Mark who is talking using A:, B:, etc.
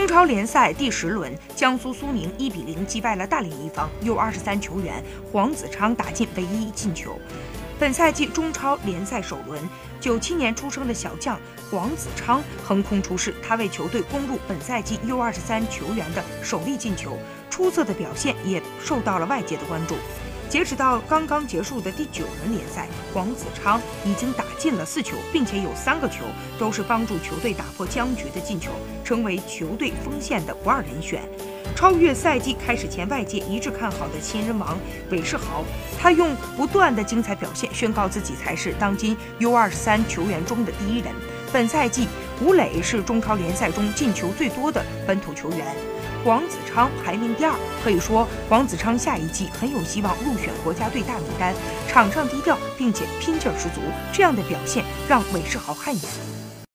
A: 中超联赛第十轮，江苏苏宁一比零击败了大连一方，U23 球员黄子昌打进唯一进球。本赛季中超联赛首轮，九七年出生的小将黄子昌横空出世，他为球队攻入本赛季 U23 球员的首粒进球，出色的表现也受到了外界的关注。截止到刚刚结束的第九轮联赛，黄子昌已经打进了四球，并且有三个球都是帮助球队打破僵局的进球，成为球队锋线的不二人选，超越赛季开始前外界一致看好的新人王韦世豪。他用不断的精彩表现宣告自己才是当今 U23 球员中的第一人。本赛季，吴磊是中超联赛中进球最多的本土球员。黄子昌排名第二，可以说黄子昌下一季很有希望入选国家队大名单。场上低调并且拼劲儿十足，这样的表现让韦世豪汗颜。